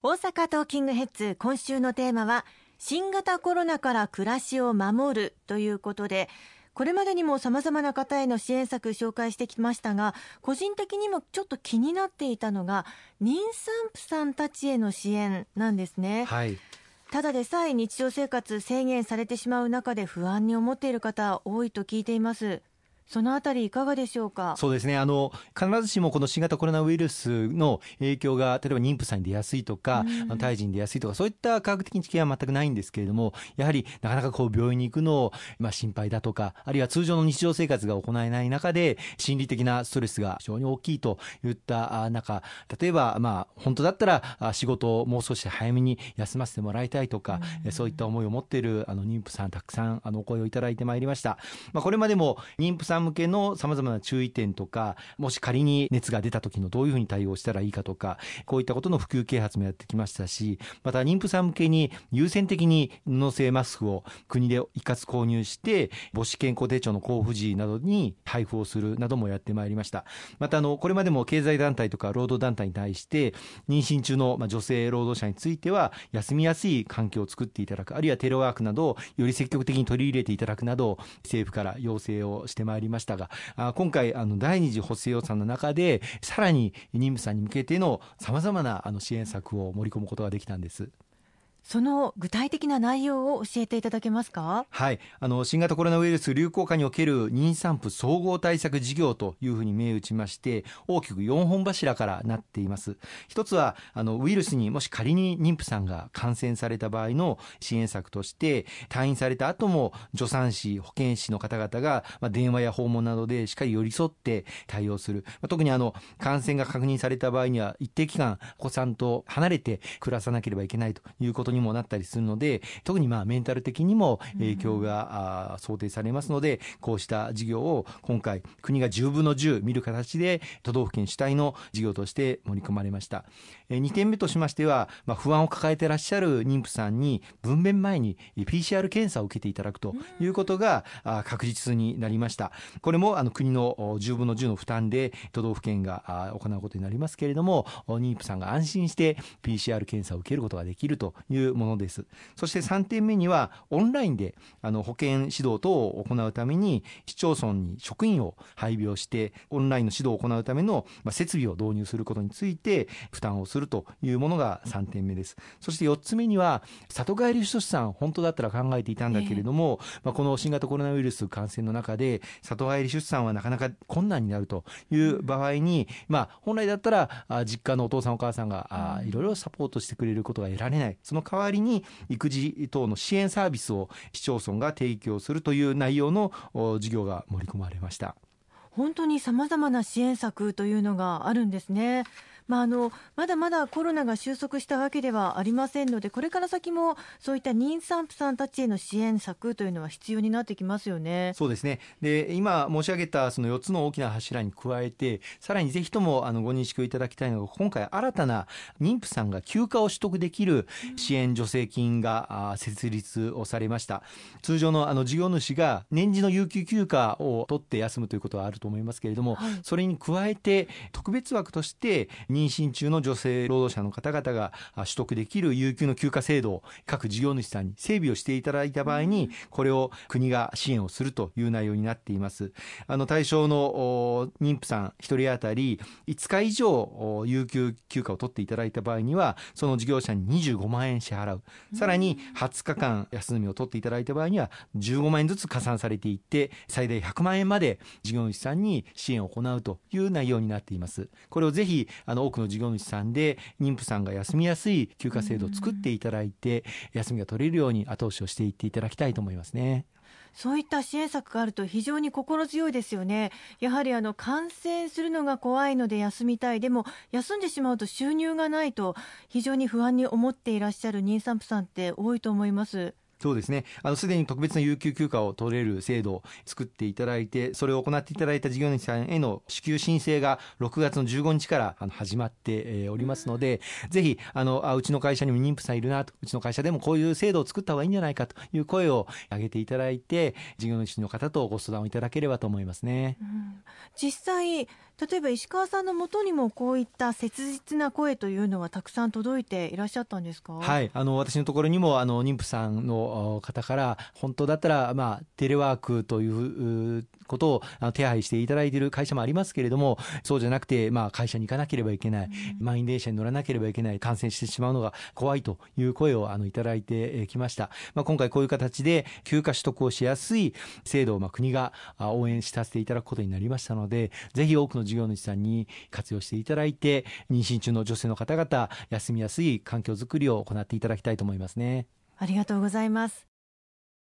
大阪トーキングヘッズ今週のテーマは新型コロナから暮らしを守るということでこれまでにもさまざまな方への支援策紹介してきましたが個人的にもちょっと気になっていたのが妊産婦さんたちへの支援なんですね。はいただでさえ日常生活制限されてしまう中で不安に思っている方多いと聞いていますそのあたりいかがでしょうか？そうですね。あの必ずしもこの新型コロナウイルスの影響が例えば妊婦さんに出やすいとか、うん、胎児に出やすいとかそういった科学的知見は全くないんですけれどもやはりなかなかこう病院に行くのを、まあ、心配だとかあるいは通常の日常生活が行えない中で心理的なストレスが非常に大きいといった中例えばまあ本当だったら仕事をもう少し早めに休ませてもらいたいとか、うん、そういった思いを持っているあの妊婦さんたくさんあのお声をいただいてまいりました。まあ、これまでも妊婦さんん向けのさまざまな注意点とかもし仮に熱が出た時のどういうふうに対応したらいいかとかこういったことの普及啓発もやってきましたしまた妊婦さん向けに優先的に布製マスクを国で一括購入して母子健康手帳の交付時などに配布をするなどもやってまいりました。またあのこれまでも経済団体とか労働団体に対して妊娠中の女性労働者については休みやすい環境を作っていただくあるいはテレワークなどをより積極的に取り入れていただくなど政府から要請をしてまいりました。りましたが今回あの第二次補正予算の中でさらに妊婦さんに向けてのさまざまなあの支援策を盛り込むことができたんです。その具体的な内容を教えていただけますか？はい。あの新型コロナウイルス流行下における妊産婦総合対策事業というふうに銘打ちまして大きく4本柱からなっています。一つはあのウイルスにもし仮に妊婦さんが感染された場合の支援策として退院された後も助産師保健師の方々が、まあ、電話や訪問などでしっかり寄り添って対応する、まあ、特にあの感染が確認された場合には一定期間お子さんと離れて暮らさなければいけないということににもなったりするので特にまあメンタル的にも影響が、想定されますのでこうした事業を今回国が10分の10見る形で都道府県主体の事業として盛り込まれました。2点目としましては、まあ、不安を抱えていらっしゃる妊婦さんに分娩前に PCR 検査を受けていただくということが確実になりました。これもあの国の10分の10の負担で都道府県が行うことになりますけれども妊婦さんが安心して PCR 検査を受けることができるといういうものです。そして3点目にはオンラインであの保健指導等を行うために市町村に職員を配備をしてオンラインの指導を行うための設備を導入することについて負担をするというものが3点目です。そして4つ目には里帰り出産本当だったら考えていたんだけれども、まあ、この新型コロナウイルス感染の中で里帰り出産はなかなか困難になるという場合に、まあ、本来だったら実家のお父さんお母さんがいろいろサポートしてくれることが得られない。その代わりに育児等の支援サービスを市町村が提供するという内容の事業が盛り込まれました本当にさまざまな支援策というのがあるんですね。まあ、あのまだまだコロナが収束したわけではありませんのでこれから先もそういった妊産婦さんたちへの支援策というのは必要になってきますよね。そうですね。で今申し上げたその4つの大きな柱に加えてさらにぜひともあのご認識をいただきたいのが今回新たな妊婦さんが休暇を取得できる支援助成金が設立をされました。通常のあの事業主が年次の有給休暇を取って休むということはあると思いますけれども、はい、それに加えて特別枠として妊娠中の女性労働者の方々が取得できる有給の休暇制度を各事業主さんに整備をしていただいた場合にこれを国が支援をするという内容になっています。あの対象の妊婦さん1人当たり5日以上有給休暇を取っていただいた場合にはその事業者に25万円支払う。さらに20日間休みを取っていただいた場合には15万円ずつ加算されていって最大100万円まで事業主さんに支援を行うという内容になっています。これをぜひあの多くの事業主さんで妊婦さんが休みやすい休暇制度を作っていただいて休みが取れるように後押しをしていっていただきたいと思いますね。そういった支援策があると非常に心強いですよね。やはりあの感染するのが怖いので休みたい。でも休んでしまうと収入がないと非常に不安に思っていらっしゃる妊産婦さんって多いと思います。そうですね。あの、すでに特別な有給休暇を取れる制度を作っていただいて、それを行っていただいた事業主さんへの支給申請が6月の15日からあの始まっておりますので、ぜひ、あの、あ、うちの会社にも妊婦さんいるなと、うちの会社でもこういう制度を作った方がいいんじゃないかという声を上げていただいて、事業主の方とご相談をいただければと思いますね。うん、実際、例えば石川さんのもとにもこういった切実な声というのはたくさん届いていらっしゃったんですか？はい。あの私のところにもあの妊婦さんの方から本当だったら、まあ、テレワークということを手配していただいている会社もありますけれどもそうじゃなくて、まあ、会社に行かなければいけない、うん、満員電車に乗らなければいけない。感染してしまうのが怖いという声をあのいただいてきました、まあ、今回こういう形で休暇取得をしやすい制度をまあ国が応援させていただくことになりましたのでぜひ多くの事業主さんに活用していただいて妊娠中の女性の方々休みやすい環境づくりを行っていただきたいと思いますね。ありがとうございます